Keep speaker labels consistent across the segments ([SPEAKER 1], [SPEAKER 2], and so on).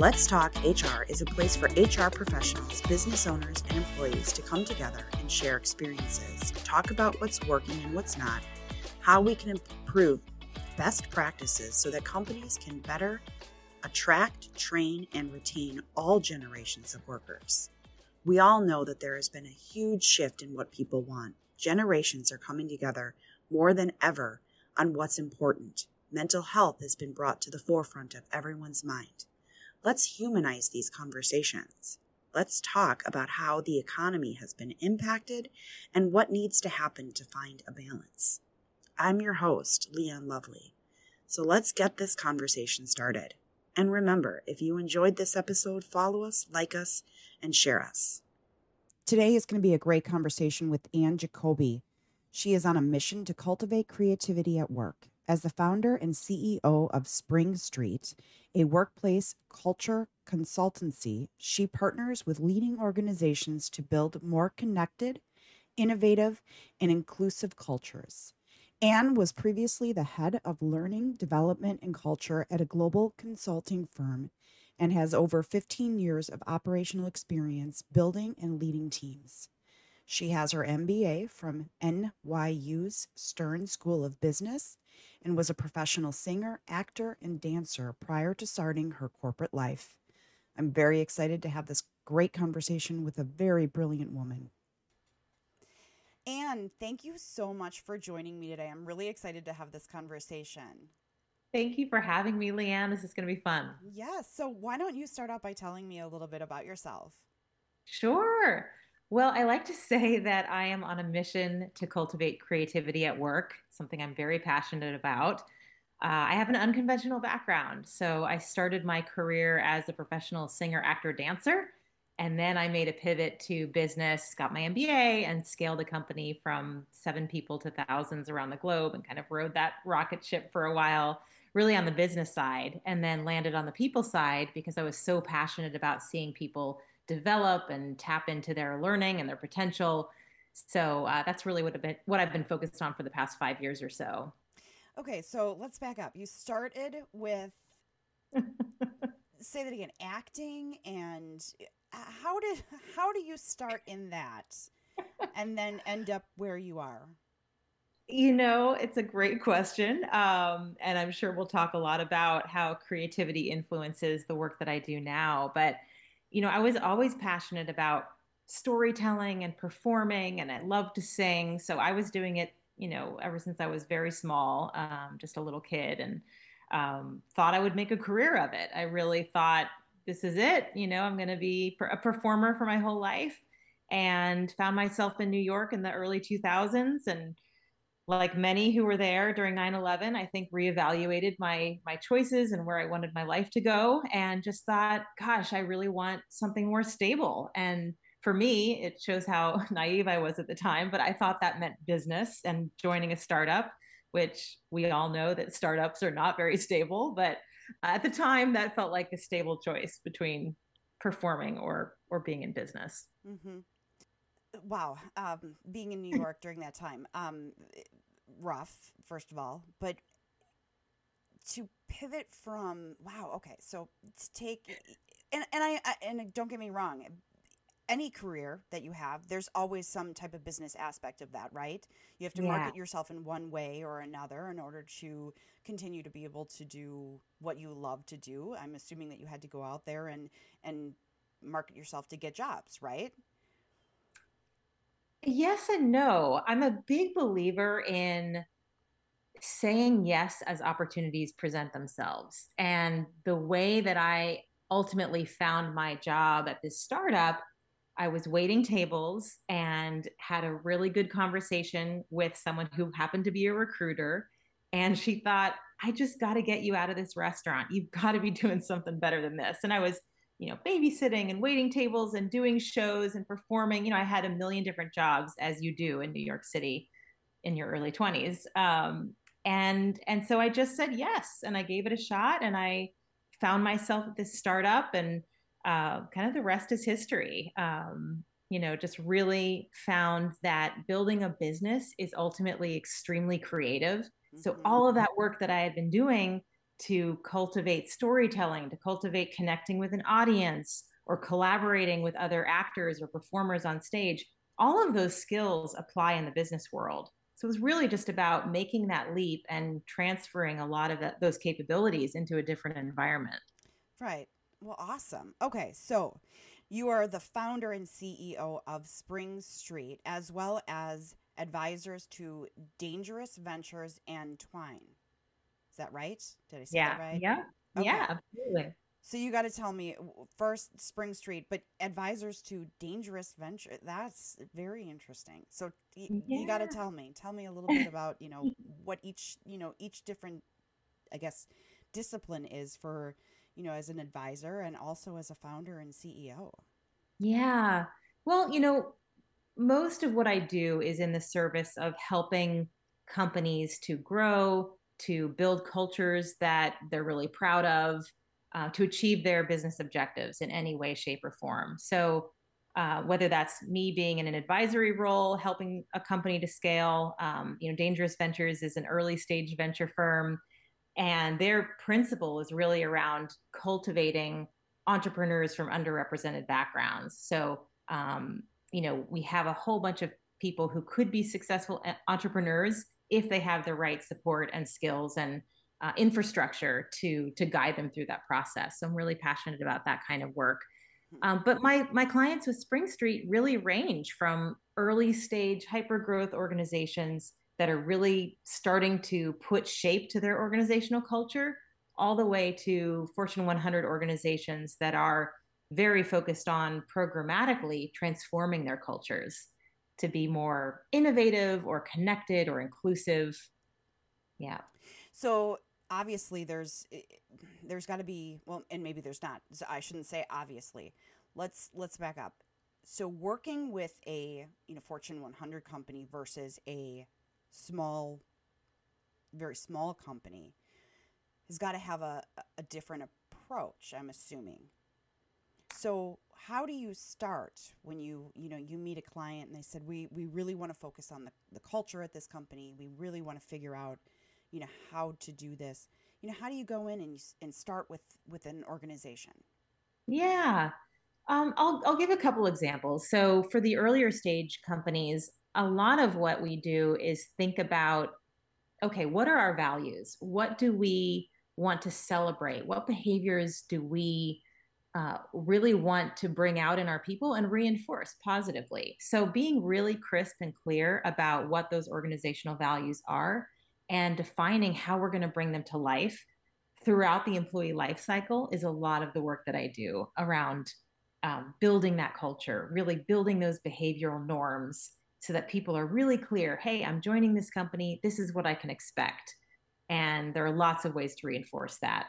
[SPEAKER 1] Let's Talk HR is a place for HR professionals, business owners, and employees to come together and share experiences, talk about what's working and what's not, how we can improve best practices so that companies can better attract, train, and retain all generations of workers. We all know that there has been a huge shift in what people want. Generations are coming together more than ever on what's important. Mental health has been brought to the forefront of everyone's mind. Let's humanize these conversations. Let's talk about how the economy has been impacted and what needs to happen to find a balance. I'm your host, Leighann Lovely. So let's get this conversation started. And remember, if you enjoyed this episode, follow us, like us, and share us. Today is going to be a great conversation with Anne Jacoby. She is on a mission to cultivate creativity at work. As the founder and CEO of Spring Street, a workplace culture consultancy, she partners with leading organizations to build more connected, innovative, and inclusive cultures. Anne was previously the head of learning, development, and culture at a global consulting firm and has over 15 years of operational experience building and leading teams. She has her MBA from NYU's Stern School of Business and was a professional singer, actor, and dancer prior to starting her corporate life. I'm very excited to have this great conversation with a very brilliant woman. Anne, thank you so much for joining me today. I'm really excited to have this conversation.
[SPEAKER 2] Thank you for having me, Leighann. This is going to be fun.
[SPEAKER 1] Yes. So, why don't you start out by telling me a little bit about yourself?
[SPEAKER 2] Sure. Well, I like to say that I am on a mission to cultivate creativity at work, something I'm very passionate about. Uh, I have an unconventional background. So, I started my career as a professional singer, actor, dancer. And then I made a pivot to business, got my MBA, and scaled a company from seven people to thousands around the globe and kind of rode that rocket ship for a while, really on the business side, and then landed on the people side because I was so passionate about seeing people develop and tap into their learning and their potential. So uh, that's really what I've, been, what I've been focused on for the past five years or so.
[SPEAKER 1] Okay, so let's back up. You started with say that again acting and how did how do you start in that and then end up where you are
[SPEAKER 2] you know it's a great question um, and i'm sure we'll talk a lot about how creativity influences the work that i do now but you know i was always passionate about storytelling and performing and i love to sing so i was doing it you know ever since i was very small um, just a little kid and um, thought i would make a career of it i really thought this is it. You know, I'm going to be a performer for my whole life and found myself in New York in the early 2000s and like many who were there during 9/11 I think reevaluated my my choices and where I wanted my life to go and just thought gosh I really want something more stable and for me it shows how naive I was at the time but I thought that meant business and joining a startup which we all know that startups are not very stable but at the time that felt like a stable choice between performing or or being in business mm-hmm.
[SPEAKER 1] Wow um, being in new york during that time um, rough first of all but to pivot from wow okay so to take and, and I, I and don't get me wrong any career that you have, there's always some type of business aspect of that, right? You have to yeah. market yourself in one way or another in order to continue to be able to do what you love to do. I'm assuming that you had to go out there and and market yourself to get jobs, right?
[SPEAKER 2] Yes and no. I'm a big believer in saying yes as opportunities present themselves. And the way that I ultimately found my job at this startup I was waiting tables and had a really good conversation with someone who happened to be a recruiter. And she thought, I just got to get you out of this restaurant. You've got to be doing something better than this. And I was, you know, babysitting and waiting tables and doing shows and performing. You know, I had a million different jobs as you do in New York City in your early 20s. Um, and and so I just said yes, and I gave it a shot, and I found myself at this startup and uh, kind of the rest is history. Um, you know, just really found that building a business is ultimately extremely creative. Mm-hmm. So all of that work that I had been doing to cultivate storytelling, to cultivate connecting with an audience, or collaborating with other actors or performers on stage, all of those skills apply in the business world. So it was really just about making that leap and transferring a lot of those capabilities into a different environment.
[SPEAKER 1] Right. Well, awesome. Okay. So you are the founder and CEO of Spring Street, as well as advisors to Dangerous Ventures and Twine. That right? Did I say
[SPEAKER 2] yeah.
[SPEAKER 1] that right?
[SPEAKER 2] Yeah. Okay. Yeah, absolutely.
[SPEAKER 1] So you got to tell me first Spring Street, but advisors to dangerous venture. That's very interesting. So y- yeah. you got to tell me, tell me a little bit about, you know, what each, you know, each different, I guess, discipline is for, you know, as an advisor and also as a founder and CEO.
[SPEAKER 2] Yeah. Well, you know, most of what I do is in the service of helping companies to grow, to build cultures that they're really proud of, uh, to achieve their business objectives in any way, shape, or form. So, uh, whether that's me being in an advisory role, helping a company to scale, um, you know, Dangerous Ventures is an early stage venture firm, and their principle is really around cultivating entrepreneurs from underrepresented backgrounds. So, um, you know, we have a whole bunch of people who could be successful entrepreneurs if they have the right support and skills and uh, infrastructure to to guide them through that process. So I'm really passionate about that kind of work. Hmm. Um, but my my clients with Spring Street really range from early stage hyper growth organizations that are really starting to put shape to their organizational culture, all the way to Fortune 100 organizations that are very focused on programmatically transforming their cultures to be more innovative or connected or inclusive. Yeah.
[SPEAKER 1] So obviously there's there's got to be well and maybe there's not so i shouldn't say obviously let's let's back up so working with a you know fortune 100 company versus a small very small company has got to have a, a different approach i'm assuming so how do you start when you you know you meet a client and they said we we really want to focus on the, the culture at this company. We really want to figure out you know how to do this. You know how do you go in and, and start with with an organization?
[SPEAKER 2] Yeah. Um, I'll, I'll give a couple examples. So for the earlier stage companies a lot of what we do is think about okay what are our values? What do we want to celebrate? What behaviors do we uh, really want to bring out in our people and reinforce positively so being really crisp and clear about what those organizational values are and defining how we're going to bring them to life throughout the employee life cycle is a lot of the work that I do around um, building that culture, really building those behavioral norms so that people are really clear hey, I'm joining this company. This is what I can expect. And there are lots of ways to reinforce that.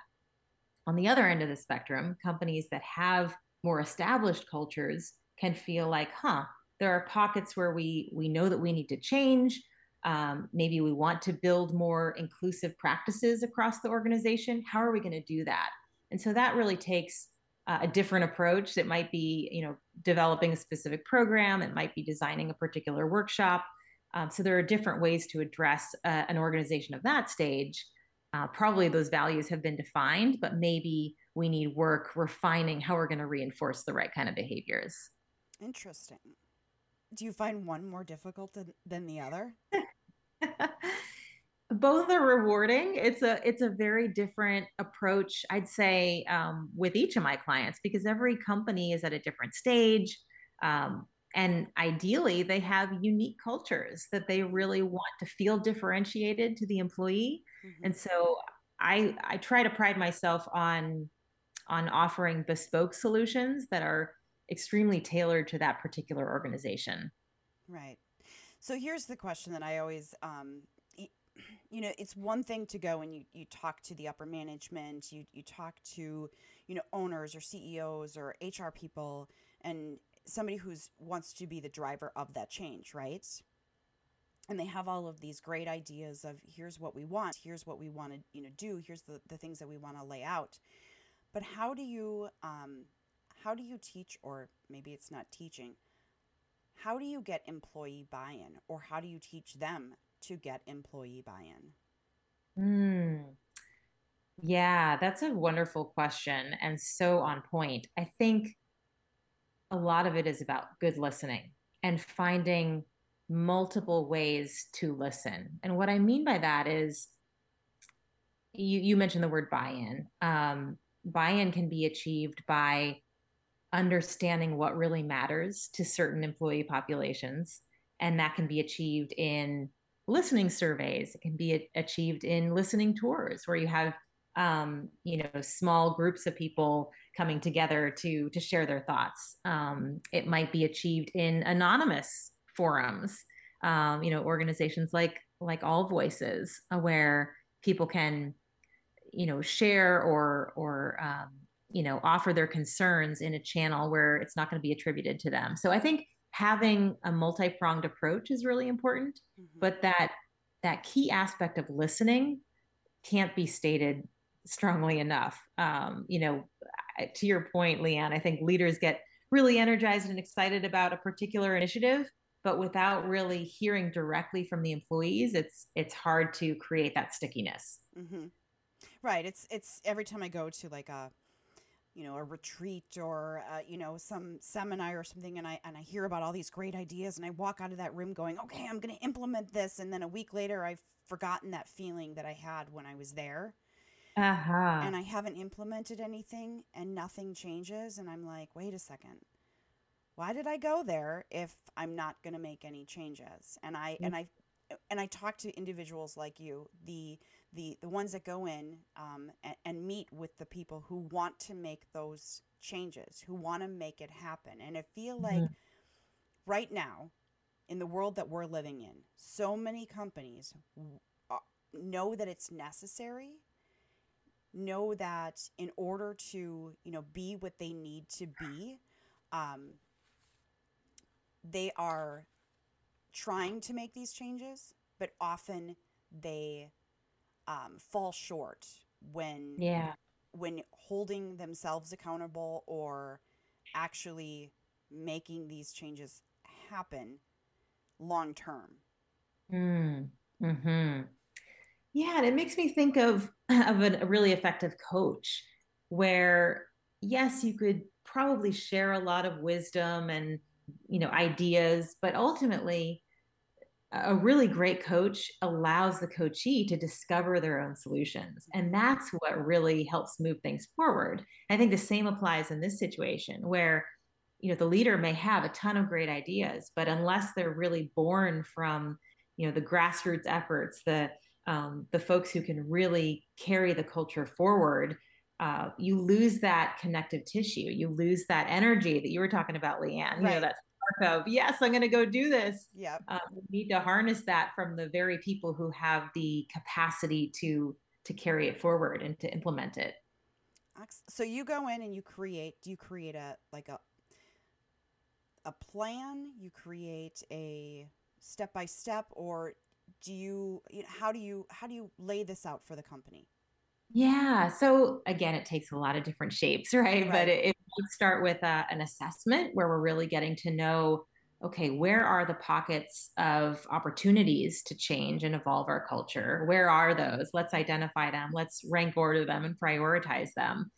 [SPEAKER 2] On the other end of the spectrum, companies that have more established cultures can feel like, huh, there are pockets where we we know that we need to change um, maybe we want to build more inclusive practices across the organization. How are we going to do that? And so that really takes uh, a different approach. It might be, you know, developing a specific program. It might be designing a particular workshop. Um, so there are different ways to address uh, an organization of that stage. Uh, probably those values have been defined, but maybe we need work refining how we're going to reinforce the right kind of behaviors.
[SPEAKER 1] Interesting. Do you find one more difficult than, than the other?
[SPEAKER 2] both are rewarding it's a it's a very different approach i'd say um, with each of my clients because every company is at a different stage um, and ideally they have unique cultures that they really want to feel differentiated to the employee mm-hmm. and so i i try to pride myself on on offering bespoke solutions that are extremely tailored to that particular organization
[SPEAKER 1] right so here's the question that I always, um, you know, it's one thing to go and you, you talk to the upper management, you, you talk to, you know, owners or CEOs or HR people and somebody who's wants to be the driver of that change, right? And they have all of these great ideas of here's what we want, here's what we want to, you know, do, here's the, the things that we want to lay out. But how do you, um, how do you teach, or maybe it's not teaching, how do you get employee buy in or how do you teach them to get employee buy in?
[SPEAKER 2] Mm. Yeah, that's a wonderful question and so on point. I think a lot of it is about good listening and finding multiple ways to listen. And what I mean by that is you, you mentioned the word buy in. Um, buy in can be achieved by understanding what really matters to certain employee populations. And that can be achieved in listening surveys, it can be achieved in listening tours where you have um, you know small groups of people coming together to to share their thoughts um, it might be achieved in anonymous forums um, you know organizations like like AllVoices uh, where people can you know share or or um, you know offer their concerns in a channel where it's not going to be attributed to them so i think having a multi-pronged approach is really important mm-hmm. but that that key aspect of listening can't be stated strongly enough. Um, you know to your point Leighann i think leaders get really energized and excited about a particular initiative but without really hearing directly from the employees it's it's hard to create that stickiness. Mm-hmm.
[SPEAKER 1] right it's it's every time i go to like a you know a retreat or uh, you know some seminar or something and I and I hear about all these great ideas and I walk out of that room going okay I'm going to implement this and then a week later I've forgotten that feeling that I had when I was there uh-huh. and I haven't implemented anything and nothing changes and I'm like wait a second why did I go there if I'm not going to make any changes and I mm-hmm. and I and I talk to individuals like you the the the ones that go in um, and, and meet with the people who want to make those changes, who want to make it happen. And I feel like mm-hmm. right now, in the world that we're living in, so many companies uh, know that it's necessary know that in order to you know be what they need to be um, they are trying to make these changes but often they um, fall short when
[SPEAKER 2] yeah.
[SPEAKER 1] when holding themselves accountable or actually making these changes happen long term.
[SPEAKER 2] Mm, hmm Yeah, and it makes me think of of a, really effective coach, where yes, you could probably share a lot of wisdom and you know ideas, but ultimately a really great coach allows the coachee to discover their own solutions. And that's what really helps move things forward. I think the same applies in this situation where you know the leader may have a ton of great ideas, but unless they're really born from you know the grassroots efforts, the um, the folks who can really carry the culture forward, uh, you lose that connective tissue. You lose that energy that you were talking about, Leighann. Right. You know, that spark of yes i'm going to go do this
[SPEAKER 1] yeah
[SPEAKER 2] um, we need to harness that from the very people who have the capacity to to carry it forward and to implement it
[SPEAKER 1] so you go in and you create do you create a like a a plan you create a step by step or do you, you know, how do you how do you lay this out for the company
[SPEAKER 2] yeah. So again, it takes a lot of different shapes, right? right. But it, it would start with uh, an assessment where we're really getting to know okay, where are the pockets of opportunities to change and evolve our culture? Where are those? Let's identify them, let's rank order them and prioritize them.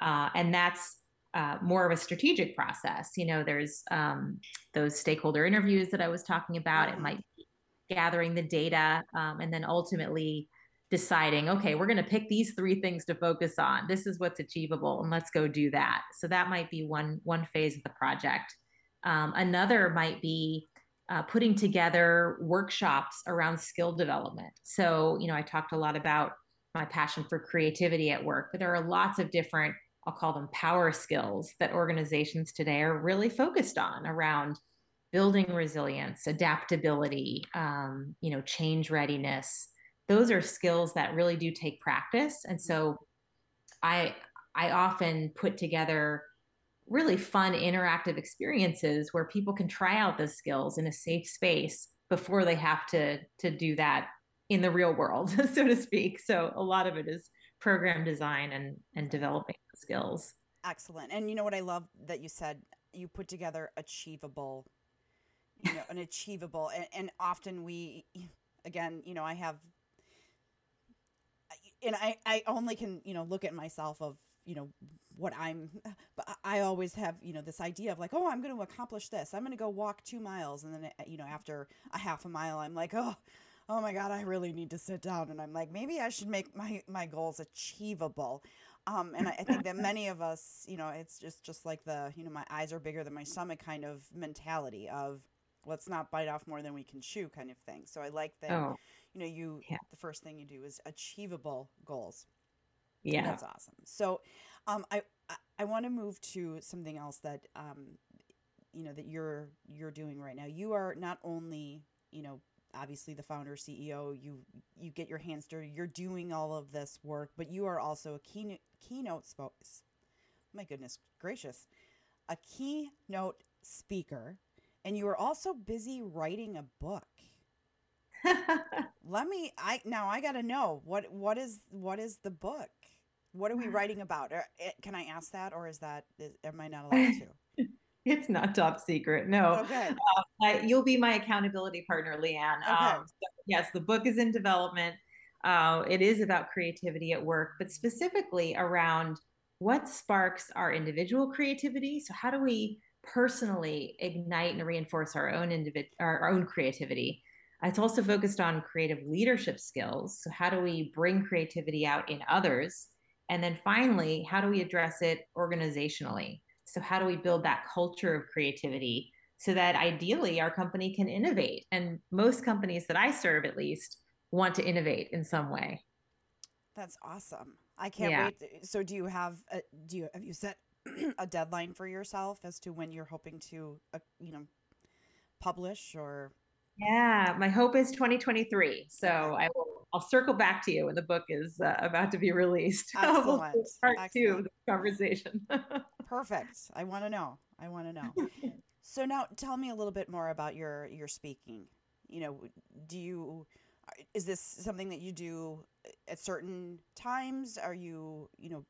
[SPEAKER 2] Uh, and that's uh, more of a strategic process. You know, there's um, those stakeholder interviews that I was talking about. Mm-hmm. It might be gathering the data um, and then ultimately deciding, okay, we're going to pick these three things to focus on. This is what's achievable, and let's go do that. So that might be one one phase of the project. Um, another might be uh, putting together workshops around skill development. So, you know, I talked a lot about my passion for creativity at work, but there are lots of different, I'll call them power skills that organizations today are really focused on around building resilience, adaptability, um, you know, change readiness, those are skills that really do take practice. And so i i often put together really fun interactive experiences where people can try out those skills in a safe space before they have to to do that in the real world so to speak. So a lot of it is program design and and developing skills.
[SPEAKER 1] Excellent. And you know what i love that you said? You put together achievable you know an achievable and, and often we again you know i have and I, I only can, you know, look at myself of, you know, what I'm, but I always have, you know, this idea of like, oh, I'm going to accomplish this. I'm going to go walk two miles. And then, you know, after a half a mile, I'm like, oh, oh my God, I really need to sit down. And I'm like, maybe I should make my, my goals achievable. Um, and I, I think that many of us, you know, it's just, just like the, you know, my eyes are bigger than my stomach kind of mentality of let's not bite off more than we can chew kind of thing. So I like that,
[SPEAKER 2] Oh,
[SPEAKER 1] you know, you,
[SPEAKER 2] yeah.
[SPEAKER 1] the first thing you do is achievable goals.
[SPEAKER 2] Yeah.
[SPEAKER 1] That's awesome. So, um, I I, I want to move to something else that um, you know that you're you're doing right now. You are not only you know obviously the founder CEO. You you get your hands dirty. You're doing all of this work, but you are also a keynote keynote spo- My goodness gracious, a keynote speaker, and you are also busy writing a book. Let me I now I got to know what what is what is the book? What are we writing about? Or, eh, Can I ask that or is that is, am I not allowed to?
[SPEAKER 2] it's not top secret. No.
[SPEAKER 1] Okay.
[SPEAKER 2] I, you'll be my accountability partner, Leighann.
[SPEAKER 1] Okay.
[SPEAKER 2] Um, so yes, the book is in development. Uh, it is about creativity at work, but specifically around what sparks our individual creativity. So how do we personally ignite and reinforce our own individ- our, our own creativity? It's also focused on creative leadership skills. So how do we bring creativity out in others? And then finally, how do we address it organizationally? So how do we build that culture of creativity so that ideally our company can innovate? And most companies that I serve, at least, want to innovate in some way.
[SPEAKER 1] That's awesome. I can't
[SPEAKER 2] Yeah.
[SPEAKER 1] wait. So do you have a, do you have you set a deadline for yourself as to when you're hoping to uh, you know publish or
[SPEAKER 2] Yeah, my hope is 2023. So I will. I'll circle back to you when the book is uh, about to be released.
[SPEAKER 1] Excellent.
[SPEAKER 2] Part two of the conversation.
[SPEAKER 1] perfect. I want to know. I want to know. so now tell me a little bit more about your your speaking. You know, do you uh, is this something that you do at certain times? Are you, you know,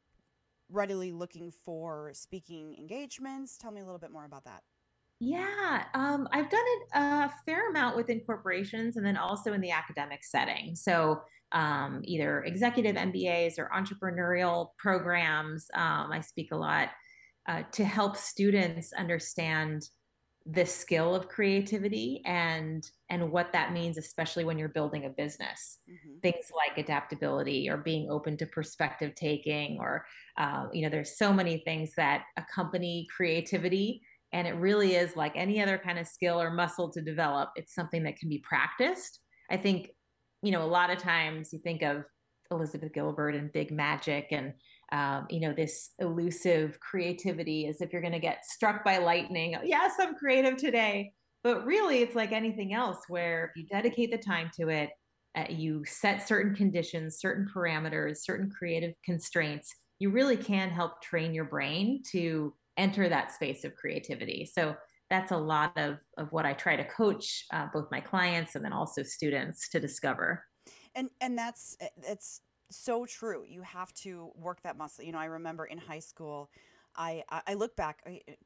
[SPEAKER 1] readily looking for speaking engagements? Tell me a little bit more about that.
[SPEAKER 2] Yeah, um, I've done it a fair amount within corporations and then also in the academic setting. So um, either executive MBAs or entrepreneurial programs. Um, I speak a lot uh, to help students understand the skill of creativity and and what that means, especially when you're building a business.
[SPEAKER 1] hmm
[SPEAKER 2] Things like adaptability or being open to perspective taking, or uh, you know, there's so many things that accompany creativity and it really is like any other kind of skill or muscle to develop it's something that can be practiced i think you know a lot of times you think of elizabeth gilbert and big magic and um, you know this elusive creativity as if you're going to get struck by lightning yes i'm creative today but really it's like anything else where if you dedicate the time to it uh, you set certain conditions certain parameters certain creative constraints you really can help train your brain to enter that space of creativity. So that's a lot of, of what I try to coach uh, both my clients and then also students to discover.
[SPEAKER 1] and and that's eh, it's so true you have to work that muscle you know i remember in high school i i look back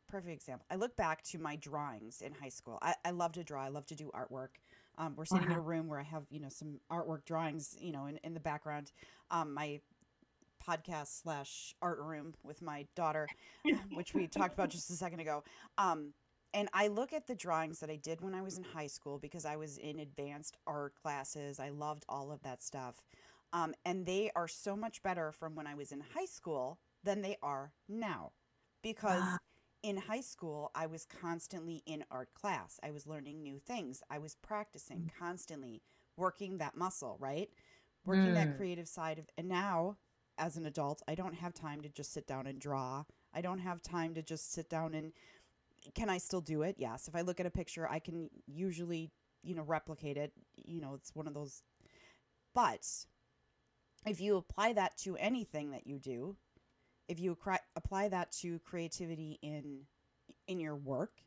[SPEAKER 1] perfect example i look back to my drawings in high school i, I love to draw i love to do artwork um, we're sitting in a
[SPEAKER 2] Uh-huh.
[SPEAKER 1] room where i have you know some artwork drawings you know in, in the background um, my podcast slash art room with my daughter which we talked about just a second ago um, and I look at the drawings that I did when I was in high school because I was in advanced art classes. I loved all of that stuff. Um, and they are so much better from when I was in high school than they are now. Because
[SPEAKER 2] Wow.
[SPEAKER 1] in high school, I was constantly in art class. I was learning new things. I was practicing constantly, working that muscle, right? Working that
[SPEAKER 2] Mm.
[SPEAKER 1] creative side of, and now as an adult, I don't have time to just sit down and draw. I don't have time to just sit down and can I still do it? Yes. If I look at a picture, I can usually, you know, replicate it. You know, it's one of those. But if you apply that to anything that you do, if you cri- apply that to creativity in in your work,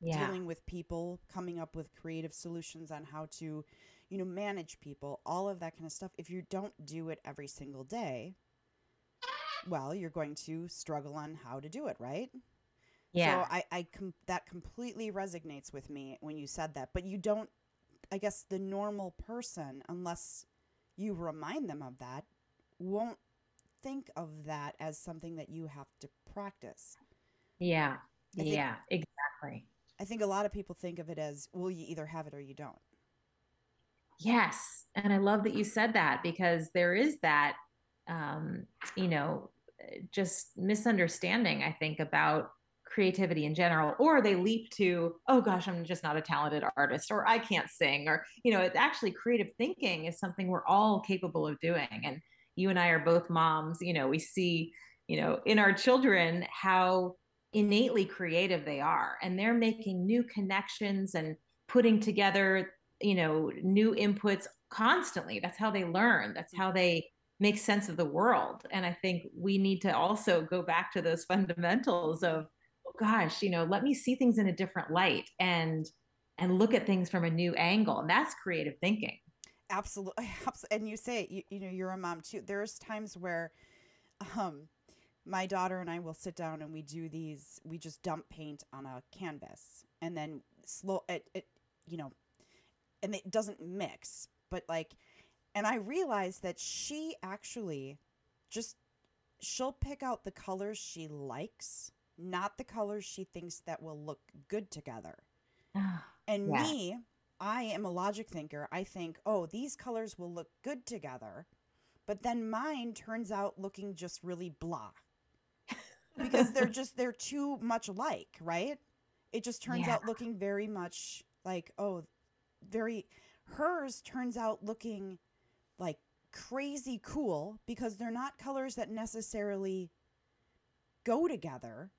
[SPEAKER 2] Yeah.
[SPEAKER 1] dealing with people, coming up with creative solutions on how to, you know, manage people, all of that kind of stuff. If you don't do it every single day, well, you're going to struggle on how to do it, right?
[SPEAKER 2] Yeah.
[SPEAKER 1] So I, I com- that completely resonates with me when you said that. But you don't, I guess, the normal person, unless you remind them of that, won't think of that as something that you have to practice.
[SPEAKER 2] Yeah.
[SPEAKER 1] Think-
[SPEAKER 2] yeah, exactly.
[SPEAKER 1] I think a lot of people think of it as, well, you either have it or you don't.
[SPEAKER 2] Yes. And I love that you said that because there is that, um, you know, just misunderstanding, I think, about creativity in general, or they leap to, oh gosh, I'm just not a talented artist, or I can't sing, or, you know, it's actually creative thinking is something we're all capable of doing. And you and I are both moms, you know, we see, you know, in our children how innately creative they are, and they're making new connections and putting together you know new inputs constantly that's how they learn that's how they make sense of the world and i think we need to also go back to those fundamentals of gosh you know let me see things in a different light and and look at things from a new angle and that's creative thinking
[SPEAKER 1] Absolutely. And you say, you, you know, you're a mom too. There's times where um, my daughter and I will sit down and we do these, we just dump paint on a canvas and then slow it, it you know, and it doesn't mix, but like, and I realized that she actually just, she'll pick out the colors she likes, not the colors she thinks that will look good together. And
[SPEAKER 2] Yeah.
[SPEAKER 1] me, I am a logic thinker. I think, oh, these colors will look good together. But then mine turns out looking just really blah because they're just, they're too much alike, right? It just turns
[SPEAKER 2] Yeah.
[SPEAKER 1] out looking very much like, oh, very, hers turns out looking like crazy cool because they're not colors that necessarily go together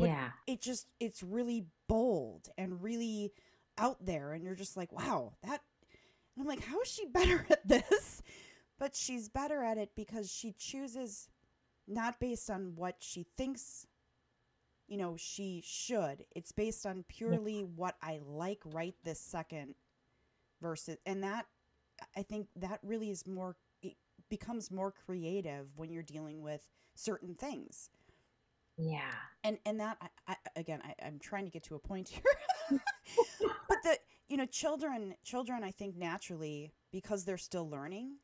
[SPEAKER 1] but-
[SPEAKER 2] yeah.
[SPEAKER 1] it just it's really bold and really out there and you're just like wow that and i'm like how is she better at this? But she's better at it because she chooses not based on what she thinks you know she should. It's based on purely what i like right this second versus and that i think that really is more it becomes more creative when you're dealing with certain things
[SPEAKER 2] yeah
[SPEAKER 1] and and that I, I, again I, i'm trying to get to a point here but the you know children children i think naturally because they're still learning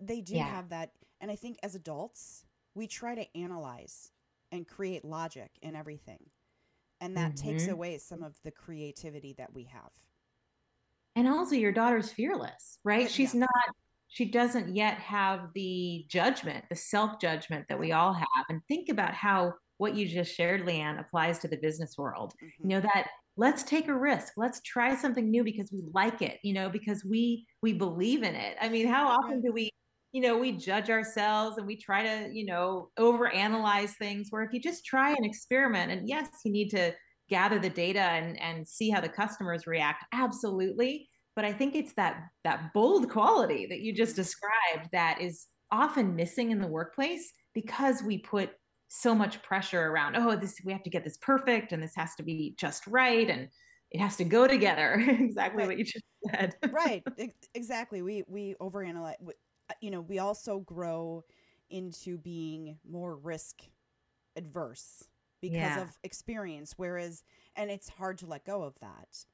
[SPEAKER 1] they do
[SPEAKER 2] Yeah.
[SPEAKER 1] have that and i think as adults we try to analyze and create logic in everything and that takes
[SPEAKER 2] Mhm.
[SPEAKER 1] away some of the creativity that we have
[SPEAKER 2] and also your daughter's fearless right she's
[SPEAKER 1] yeah.
[SPEAKER 2] not she doesn't yet have the judgment the self judgment that we all have. And think about how what you just shared Leighann applies to the business world.
[SPEAKER 1] Mhm.
[SPEAKER 2] you know that let's take a risk. Let's try something new because we like it you know because we we believe in it. I mean how often do we you know we judge ourselves and we try to you know overanalyze things where if you just try and experiment and yes you need to gather the data and and see how the customers react absolutely but i think it's that that bold quality that you just
[SPEAKER 1] Mhm.
[SPEAKER 2] described that is often missing in the workplace because we put so much pressure around oh this we have to get this perfect and this has to be just right and it has to go together exactly
[SPEAKER 1] Right.
[SPEAKER 2] what you just said
[SPEAKER 1] right exactly we we overanalyze uh, you know we also grow into being more risk adverse because
[SPEAKER 2] Yeah.
[SPEAKER 1] of experience whereas and it's hard to let go of that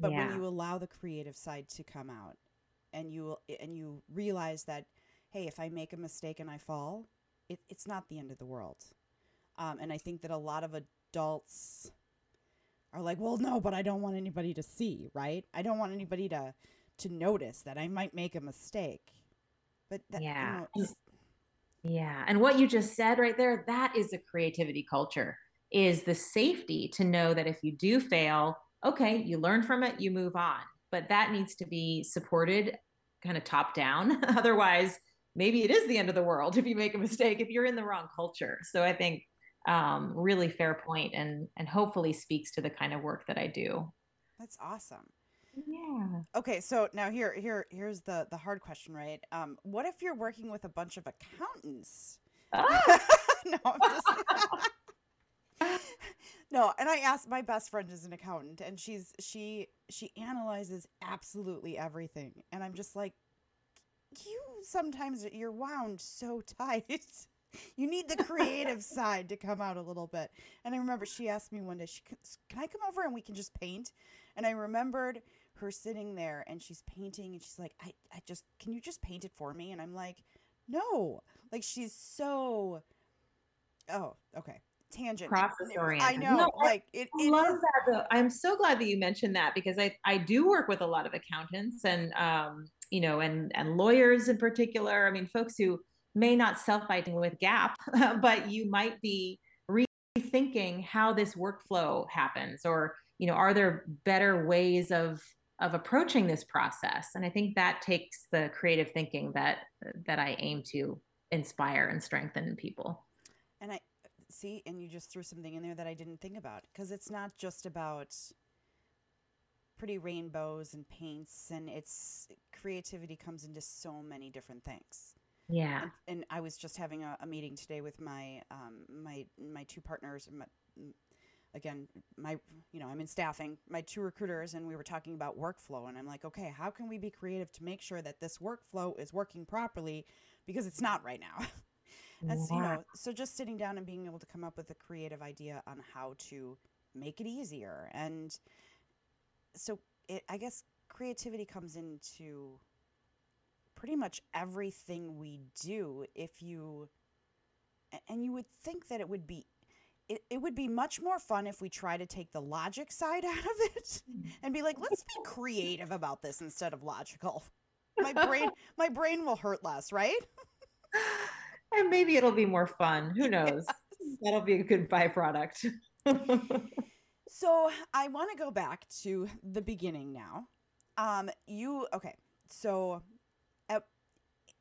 [SPEAKER 1] but
[SPEAKER 2] Yeah.
[SPEAKER 1] when you allow the creative side to come out and you and you realize that hey if i make a mistake and i fall it, it's not the end of the world um, and i think that a lot of adults are like well no but i don't want anybody to see right i don't want anybody to to notice that i might make a mistake but that, you
[SPEAKER 2] Yeah.
[SPEAKER 1] know,
[SPEAKER 2] Yeah. And what you just said right there, that is a creativity culture, is the safety to know that if you do fail, okay, you learn from it, you move on. But that needs to be supported kind of top down. Otherwise, maybe it is the end of the world if you make a mistake, if you're in the wrong culture. So I think um, really fair point and and hopefully speaks to the kind of work that I do.
[SPEAKER 1] that's awesome
[SPEAKER 2] Yeah.
[SPEAKER 1] okay so now here here here's the the hard question right um what if you're working with a bunch of accountants
[SPEAKER 2] Ah!
[SPEAKER 1] no i'm just no and i asked my best friend is an accountant and she's she she analyzes absolutely everything and i'm just like you sometimes you're wound so tight you need the creative side to come out a little bit and i remember she asked me one day she can, can i come over and we can just paint and i remembered her sitting there and she's painting and she's like i, I just can you just paint it for me and i'm like No, like she's so. Oh, okay. Tangent.
[SPEAKER 2] Process oriented.
[SPEAKER 1] I know.
[SPEAKER 2] No,
[SPEAKER 1] like it.
[SPEAKER 2] I
[SPEAKER 1] it
[SPEAKER 2] love
[SPEAKER 1] is-
[SPEAKER 2] that though. I'm so glad that you mentioned that because I I do work with a lot of accountants and um you know and and lawyers in particular. I mean, folks who may not self-identify with Gap, but you might be rethinking how this workflow happens, or you know, are there better ways of of approaching this process? And I think that takes the creative thinking that that I aim to inspire and strengthen people.
[SPEAKER 1] And I see, and you just threw something in there that I didn't think about because it's not just about pretty rainbows and paints, and it's creativity comes into so many different things.
[SPEAKER 2] Yeah.
[SPEAKER 1] And, and I was just having a, a meeting today with my um, my my two partners. My, again, my you know I'm in staffing. My two recruiters, and we were talking about workflow. And I'm like, okay, how can we be creative to make sure that this workflow is working properly because it's not right now. That's you know, so just sitting down and being able to come up with a creative idea on how to make it easier, and so it, I guess creativity comes into pretty much everything we do. If you, and you would think that it would be. It, it would be much more fun if we try to take the logic side out of it and be like, let's be creative about this instead of logical. My brain, my brain will hurt less, right?
[SPEAKER 2] and maybe it'll be more fun. Who knows? That'll be a good byproduct.
[SPEAKER 1] So I want to go back to the beginning now. Um, you okay? So, at,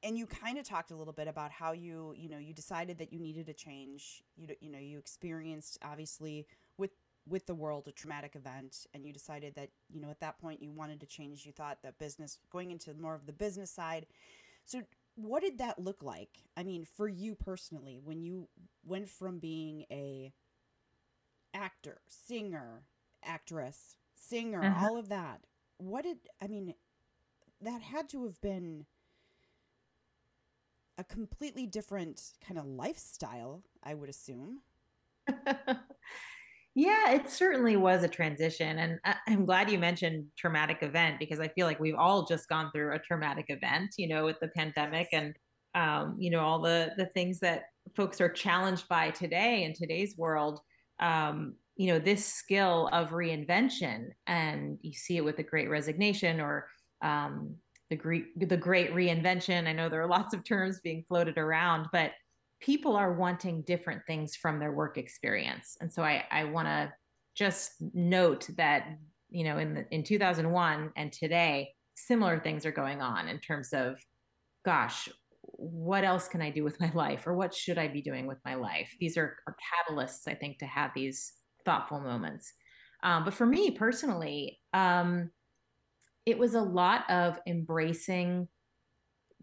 [SPEAKER 1] and you kind of talked a little bit about how you, you know, you decided that you needed a change. You, you know, you experienced obviously with with the world a traumatic event, and you decided that you know at that point you wanted to change. You thought that business going into more of the business side. So, what did that look like? I mean, for you personally, when you went from being a actor, singer, actress, singer,
[SPEAKER 2] Uh-huh.
[SPEAKER 1] all of that. What did I mean? That had to have been a completely different kind of lifestyle, I would assume.
[SPEAKER 2] yeah, it certainly was a transition. And I'm glad you mentioned traumatic event because I feel like we've all just gone through a traumatic event, you know, with the pandemic and, um, you know, all the, the things that folks are challenged by today in today's world. Um, you know, this skill of reinvention, and you see it with the great resignation or um, the great, the great reinvention. I know there are lots of terms being floated around, but people are wanting different things from their work experience. And so I, I want to just note that, you know, in the, in 2001 and today, similar things are going on in terms of, gosh, what else can I do with my life or what should I be doing with my life? These are, are catalysts, I think, to have these thoughtful moments. Um, but for me personally, um, it was a lot of embracing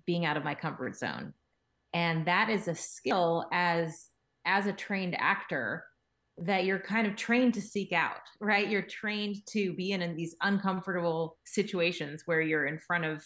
[SPEAKER 2] being out of my comfort zone and that is a skill as as a trained actor that you're kind of trained to seek out right? You're trained to be in, in these uncomfortable situations where you're in front of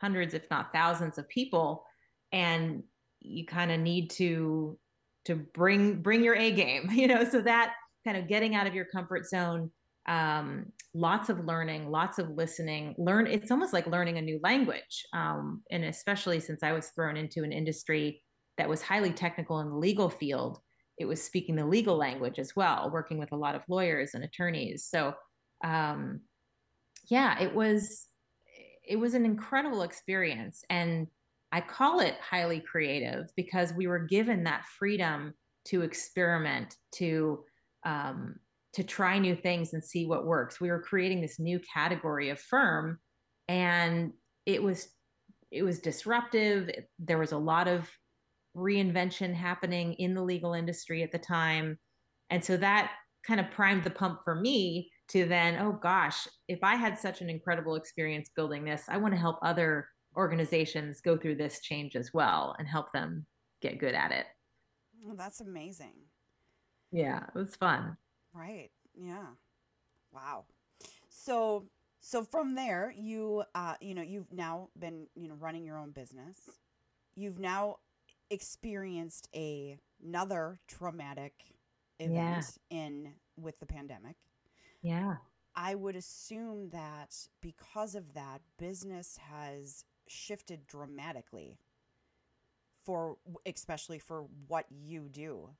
[SPEAKER 2] hundreds if not thousands of people and you kind of need to to bring bring your a game you know? So that kind of getting out of your comfort zone um, lots of learning lots of listening learn it's almost like learning a new language um, and especially since i was thrown into an industry that was highly technical in the legal field it was speaking the legal language as well working with a lot of lawyers and attorneys. So um, yeah it was it was an incredible experience. And i call it highly creative because we were given that freedom to experiment to um, to try new things and see what works. We were creating this new category of firm and it was it was disruptive. There was a lot of reinvention happening in the legal industry at the time. And so that kind of primed the pump for me to then, oh gosh, if I had such an incredible experience building this, I want to help other organizations go through this change as well and help them get good at it.
[SPEAKER 1] Well, that's amazing.
[SPEAKER 2] Yeah, it was fun.
[SPEAKER 1] Right. Yeah. Wow. So so from there you uh you know you've now been you know running your own business. You've now experienced a another traumatic event in with the pandemic.
[SPEAKER 2] Yeah.
[SPEAKER 1] I would assume that because of that business has shifted dramatically for especially for what you do.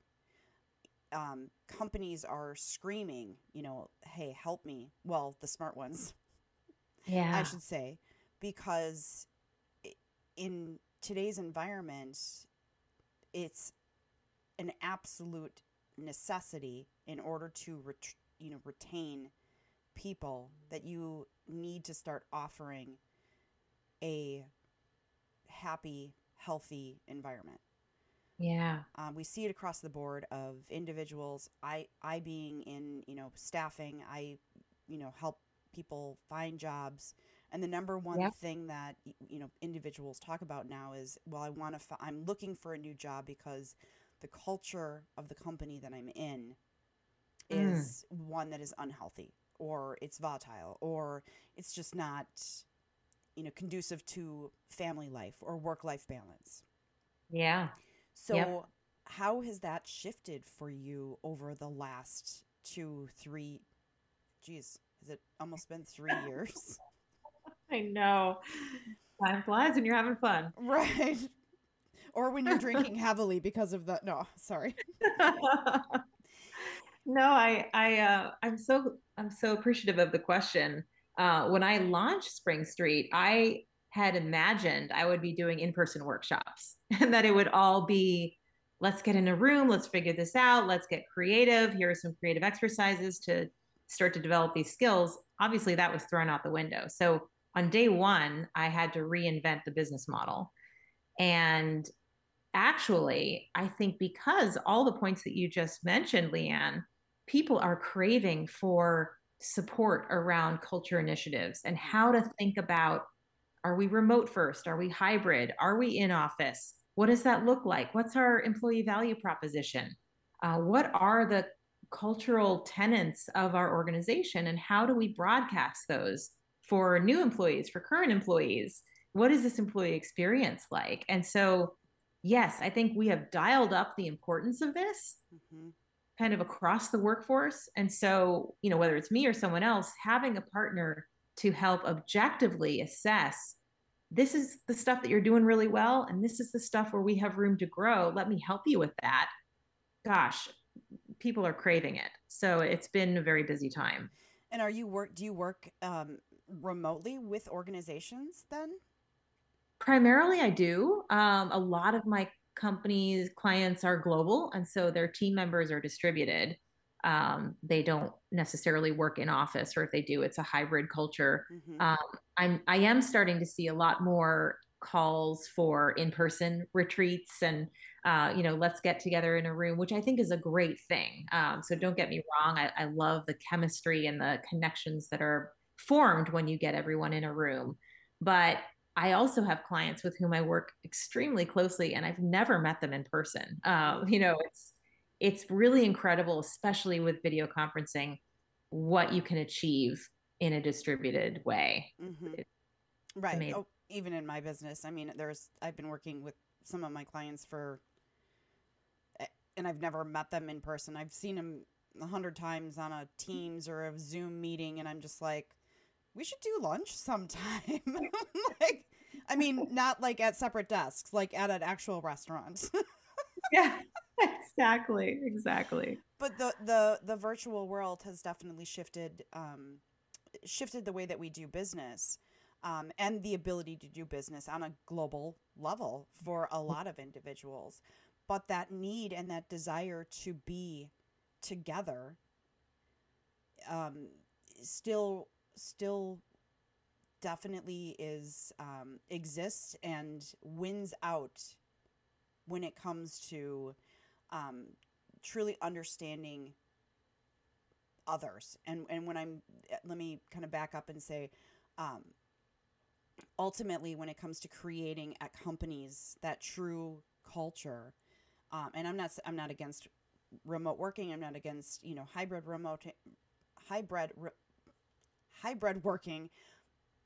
[SPEAKER 1] Um, companies are screaming, you know, hey, help me. Well, the smart ones,
[SPEAKER 2] Yeah.
[SPEAKER 1] I should say, because in today's environment, it's an absolute necessity in order to ret- you know retain people that you need to start offering a happy healthy environment
[SPEAKER 2] yeah.
[SPEAKER 1] um, we see it across the board of individuals i i being in you know staffing i you know help people find jobs and the number one thing that you know individuals talk about now is well i want to f- i'm looking for a new job because the culture of the company that i'm in
[SPEAKER 2] Mm.
[SPEAKER 1] is one that is unhealthy or it's volatile or it's just not you know conducive to family life or work life balance
[SPEAKER 2] Yeah.
[SPEAKER 1] So,
[SPEAKER 2] Yep.
[SPEAKER 1] how has that shifted for you over the last two, three? Geez, has it almost been three years?
[SPEAKER 2] I know. Time flies and you're having fun.
[SPEAKER 1] right. Or when you're drinking heavily because of the. No, sorry.
[SPEAKER 2] no, I, I, uh, I'm so, I'm so appreciative of the question. Uh, when I launched Spring Street, I had imagined I would be doing in-person workshops and that it would all be, let's get in a room, let's figure this out, let's get creative. Here are some creative exercises to start to develop these skills. Obviously, that was thrown out the window. So on day one, I had to reinvent the business model. And actually, I think because all the points that you just mentioned, Leighann, people are craving for support around culture initiatives and how to think about are we remote first? Are we hybrid? Are we in office? What does that look like? What's our employee value proposition? Uh, what are the cultural tenets of our organization and how do we broadcast those for new employees, for current employees? What is this employee experience like? And so, yes, I think we have dialed up the importance of this
[SPEAKER 1] hmm
[SPEAKER 2] kind of across the workforce. And so, you know, whether it's me or someone else, having a partner to help objectively assess this is the stuff that you're doing really well, and this is the stuff where we have room to grow. Let me help you with that. Gosh, people are craving it. So it's been a very busy time.
[SPEAKER 1] And are you work? Do you work um, remotely with organizations then?
[SPEAKER 2] Primarily, I do. Um, a lot of my companies' clients are global, and so their team members are distributed. Um, they don't necessarily work in office, or if they do, it's a hybrid culture.
[SPEAKER 1] hmm
[SPEAKER 2] Um, I'm I am starting to see a lot more calls for in-person retreats and uh, you know let's get together in a room, which I think is a great thing. Um, so don't get me wrong, I, I love the chemistry and the connections that are formed when you get everyone in a room, but I also have clients with whom I work extremely closely, and I've never met them in person. Um, you know, it's it's really incredible, especially with video conferencing, what you can achieve in a distributed way.
[SPEAKER 1] hmm Right. Oh, even in my business, I mean, there's I've been working with some of my clients for, eh, and I've never met them in person. I've seen them a hundred times on a Teams or a Zoom meeting, and I'm just like, we should do lunch sometime. like, I mean, not like at separate desks, like at an actual restaurant.
[SPEAKER 2] Yeah, exactly, exactly.
[SPEAKER 1] but the the the virtual world has definitely shifted um, shifted the way that we do business um, and the ability to do business on a global level for a lot of individuals but that need and that desire to be together um, still still definitely is um, exists and wins out when it comes to um, truly understanding others. And and when i'm let me kind of back up and say um ultimately when it comes to creating at companies that true culture um and i'm not i'm not against remote working. I'm not against you know hybrid remote hybrid re, hybrid working.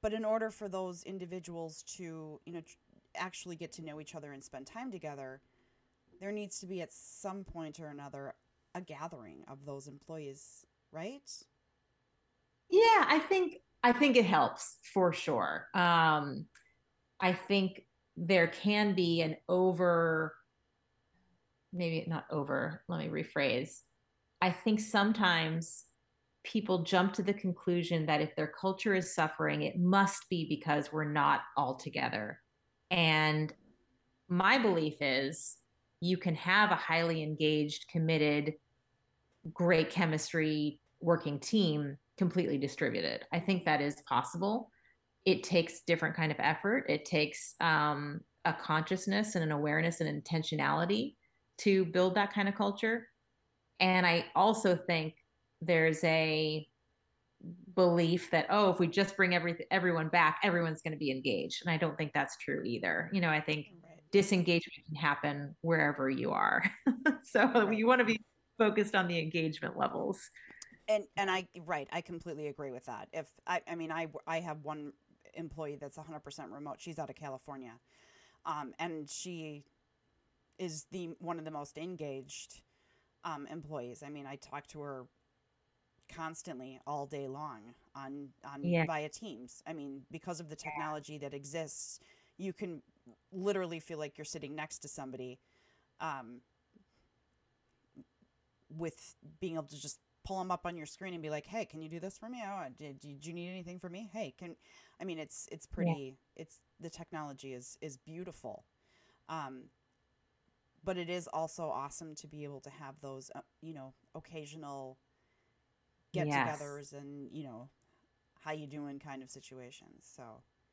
[SPEAKER 1] But in order for those individuals to you know actually get to know each other and spend time together there needs to be at some point or another a gathering of those employees right?
[SPEAKER 2] Yeah, I think I think it helps for sure. Um, I think there can be an over maybe not over let me rephrase. I think sometimes people jump to the conclusion that if their culture is suffering it must be because we're not all together. And my belief is you can have a highly engaged committed great chemistry working team completely distributed. I think that is possible. It takes different kind of effort. It takes um, a consciousness and an awareness and intentionality to build that kind of culture. And i also think there's a belief that oh if we just bring every, everyone back everyone's going to be engaged. And i don't think that's true either. You know i think. Disengagement can happen wherever you are. So you want to be focused on the engagement levels.
[SPEAKER 1] And and i right i completely agree with that. If i i mean i i have one employee that's 100% remote. She's out of california. Um, and she is the one of the most engaged um, employees. I mean i talk to her constantly all day long on on yeah. via Teams. I mean, because of the technology that exists, you can literally feel like you're sitting next to somebody um, with being able to just pull them up on your screen and be like, "Hey, can you do this for me? Oh, did, did you need anything for me? Hey, can I mean, it's it's pretty. Yeah. It's the technology is is beautiful. Um, but it is also awesome to be able to have those, uh, you know, occasional get-togethers yes. and you know how you doing kind of situations. So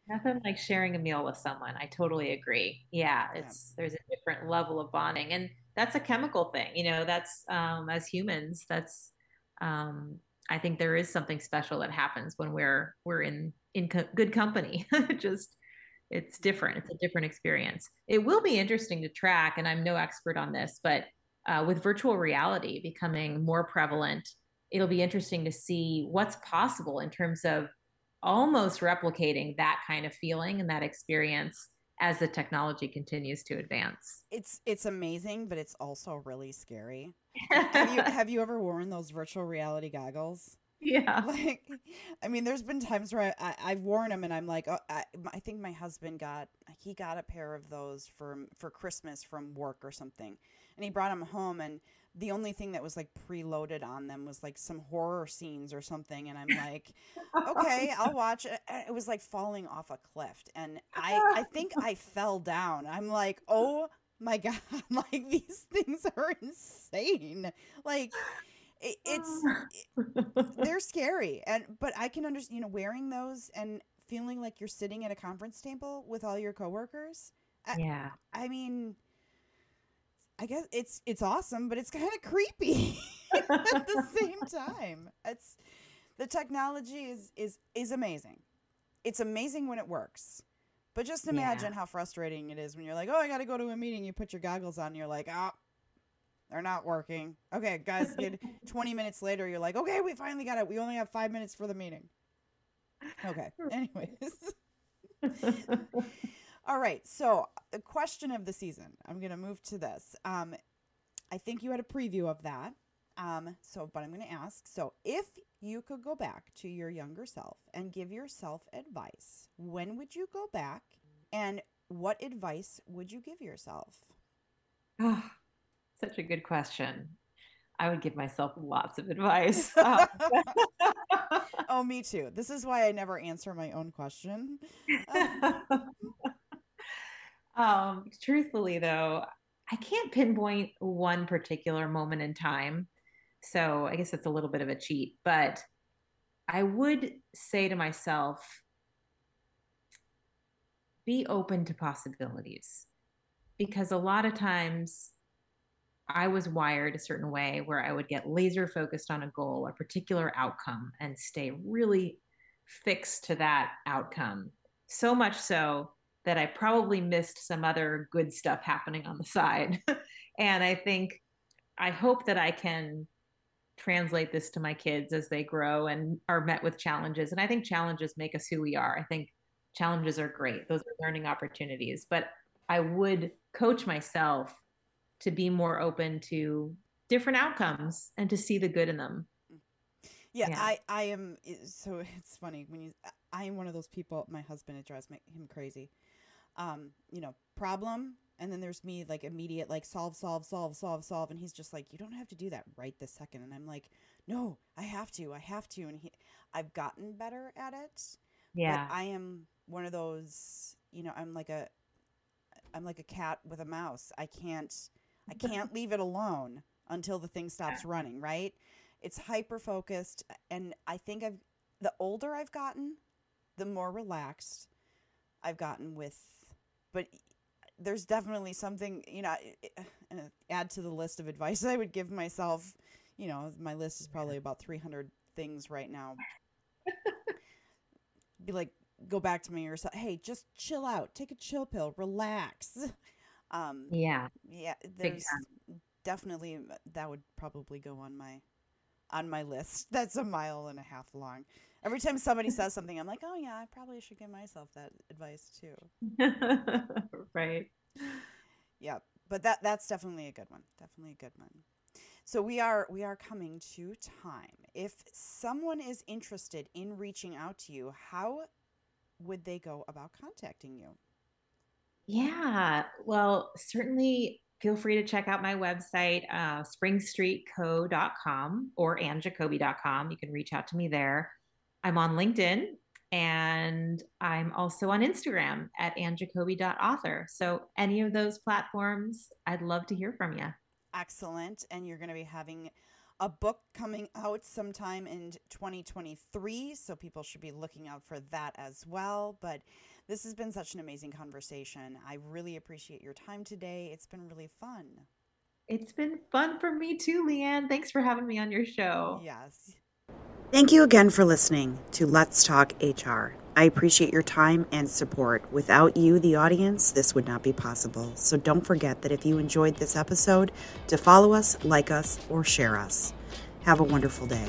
[SPEAKER 2] nothing like sharing a meal with someone. I totally agree. Yeah, it's yeah. there's a different level of bonding, and that's a chemical thing. You know, that's um, as humans, that's um, I think there is something special that happens when we're we're in in co- good company. Just it's different. It's a different experience. It will be interesting to track, and I'm no expert on this, but uh, with virtual reality becoming more prevalent it'll be interesting to see what's possible in terms of almost replicating that kind of feeling and that experience as the technology continues to advance.
[SPEAKER 1] It's it's amazing, but it's also really scary. have you have you ever worn those virtual reality goggles?
[SPEAKER 2] Yeah.
[SPEAKER 1] Like, I mean, there's been times where I, I have worn them and I'm like, oh, I, I think my husband got he got a pair of those for for Christmas from work or something, and he brought them home and the only thing that was like preloaded on them was like some horror scenes or something and i'm like okay i'll watch. It it was like falling off a cliff and i i think i fell down. I'm like oh my god like these things are insane. Like it, it's it, they're scary and but i can understand you know wearing those and feeling like you're sitting at a conference table with all your coworkers
[SPEAKER 2] yeah.
[SPEAKER 1] I, I mean I guess it's it's awesome, but it's kind of creepy at the same time. It's the technology is is is amazing. It's amazing when it works. But just imagine yeah. how frustrating it is when you're like, "Oh, I got to go to a meeting." You put your goggles on, and you're like, "Ah, oh, they're not working." Okay, guys, get 20 minutes later, you're like, "Okay, we finally got it. We only have 5 minutes for the meeting." Okay. Anyways. All right. So, the question of the season. I'm going to move to this. Um, I think you had a preview of that. Um, so, but I'm going to ask. So, if you could go back to your younger self and give yourself advice, when would you go back, and what advice would you give yourself?
[SPEAKER 2] Oh, such a good question. I would give myself lots of advice. Um,
[SPEAKER 1] oh, me too. This is why I never answer my own question.
[SPEAKER 2] Um, truthfully, though, I can't pinpoint one particular moment in time. So I guess it's a little bit of a cheat, but I would say to myself, be open to possibilities. Because a lot of times I was wired a certain way where I would get laser focused on a goal, a particular outcome, and stay really fixed to that outcome. So much so that I probably missed some other good stuff happening on the side. and I think, I hope that I can translate this to my kids as they grow and are met with challenges. And I think challenges make us who we are. I think challenges are great, those are learning opportunities. But I would coach myself to be more open to different outcomes and to see the good in them.
[SPEAKER 1] Yeah, yeah, I I am so it's funny when you I am one of those people my husband it drives me, him crazy um, you know, problem. And then there's me like immediate, like solve, solve, solve, solve, solve. And he's just like, you don't have to do that right this second. And I'm like, no, I have to, I have to. And he, I've gotten better at it.
[SPEAKER 2] Yeah.
[SPEAKER 1] But I am one of those, you know, I'm like a, I'm like a cat with a mouse. I can't, I can't leave it alone until the thing stops running, right? It's hyper focused. And I think I've, the older I've gotten, the more relaxed I've gotten with, but there's definitely something, you know, add to the list of advice I would give myself. You know, my list is probably about 300 things right now. Be like, go back to me or say, hey, just chill out, take a chill pill, relax. Um,
[SPEAKER 2] yeah.
[SPEAKER 1] Yeah. There's definitely that would probably go on my on my list. That's a mile and a half long. Every time somebody says something, I'm like, oh yeah, I probably should give myself that advice too.
[SPEAKER 2] right.
[SPEAKER 1] Yeah, but that that's definitely a good one. Definitely a good one. So we are we are coming to time. If someone is interested in reaching out to you, how would they go about contacting you?
[SPEAKER 2] Yeah, well, certainly feel free to check out my website, uh, springstreetco.com or annejacoby.com. You can reach out to me there. I'm on LinkedIn and I'm also on Instagram at annejacoby.author. So, any of those platforms, I'd love to hear from you.
[SPEAKER 1] Excellent. And you're going to be having a book coming out sometime in 2023. So, people should be looking out for that as well. But this has been such an amazing conversation. I really appreciate your time today. It's been really fun.
[SPEAKER 2] It's been fun for me too, Leighann. Thanks for having me on your show.
[SPEAKER 1] Yes.
[SPEAKER 3] Thank you again for listening to Let's Talk HR. I appreciate your time and support. Without you, the audience, this would not be possible. So don't forget that if you enjoyed this episode, to follow us, like us, or share us. Have a wonderful day.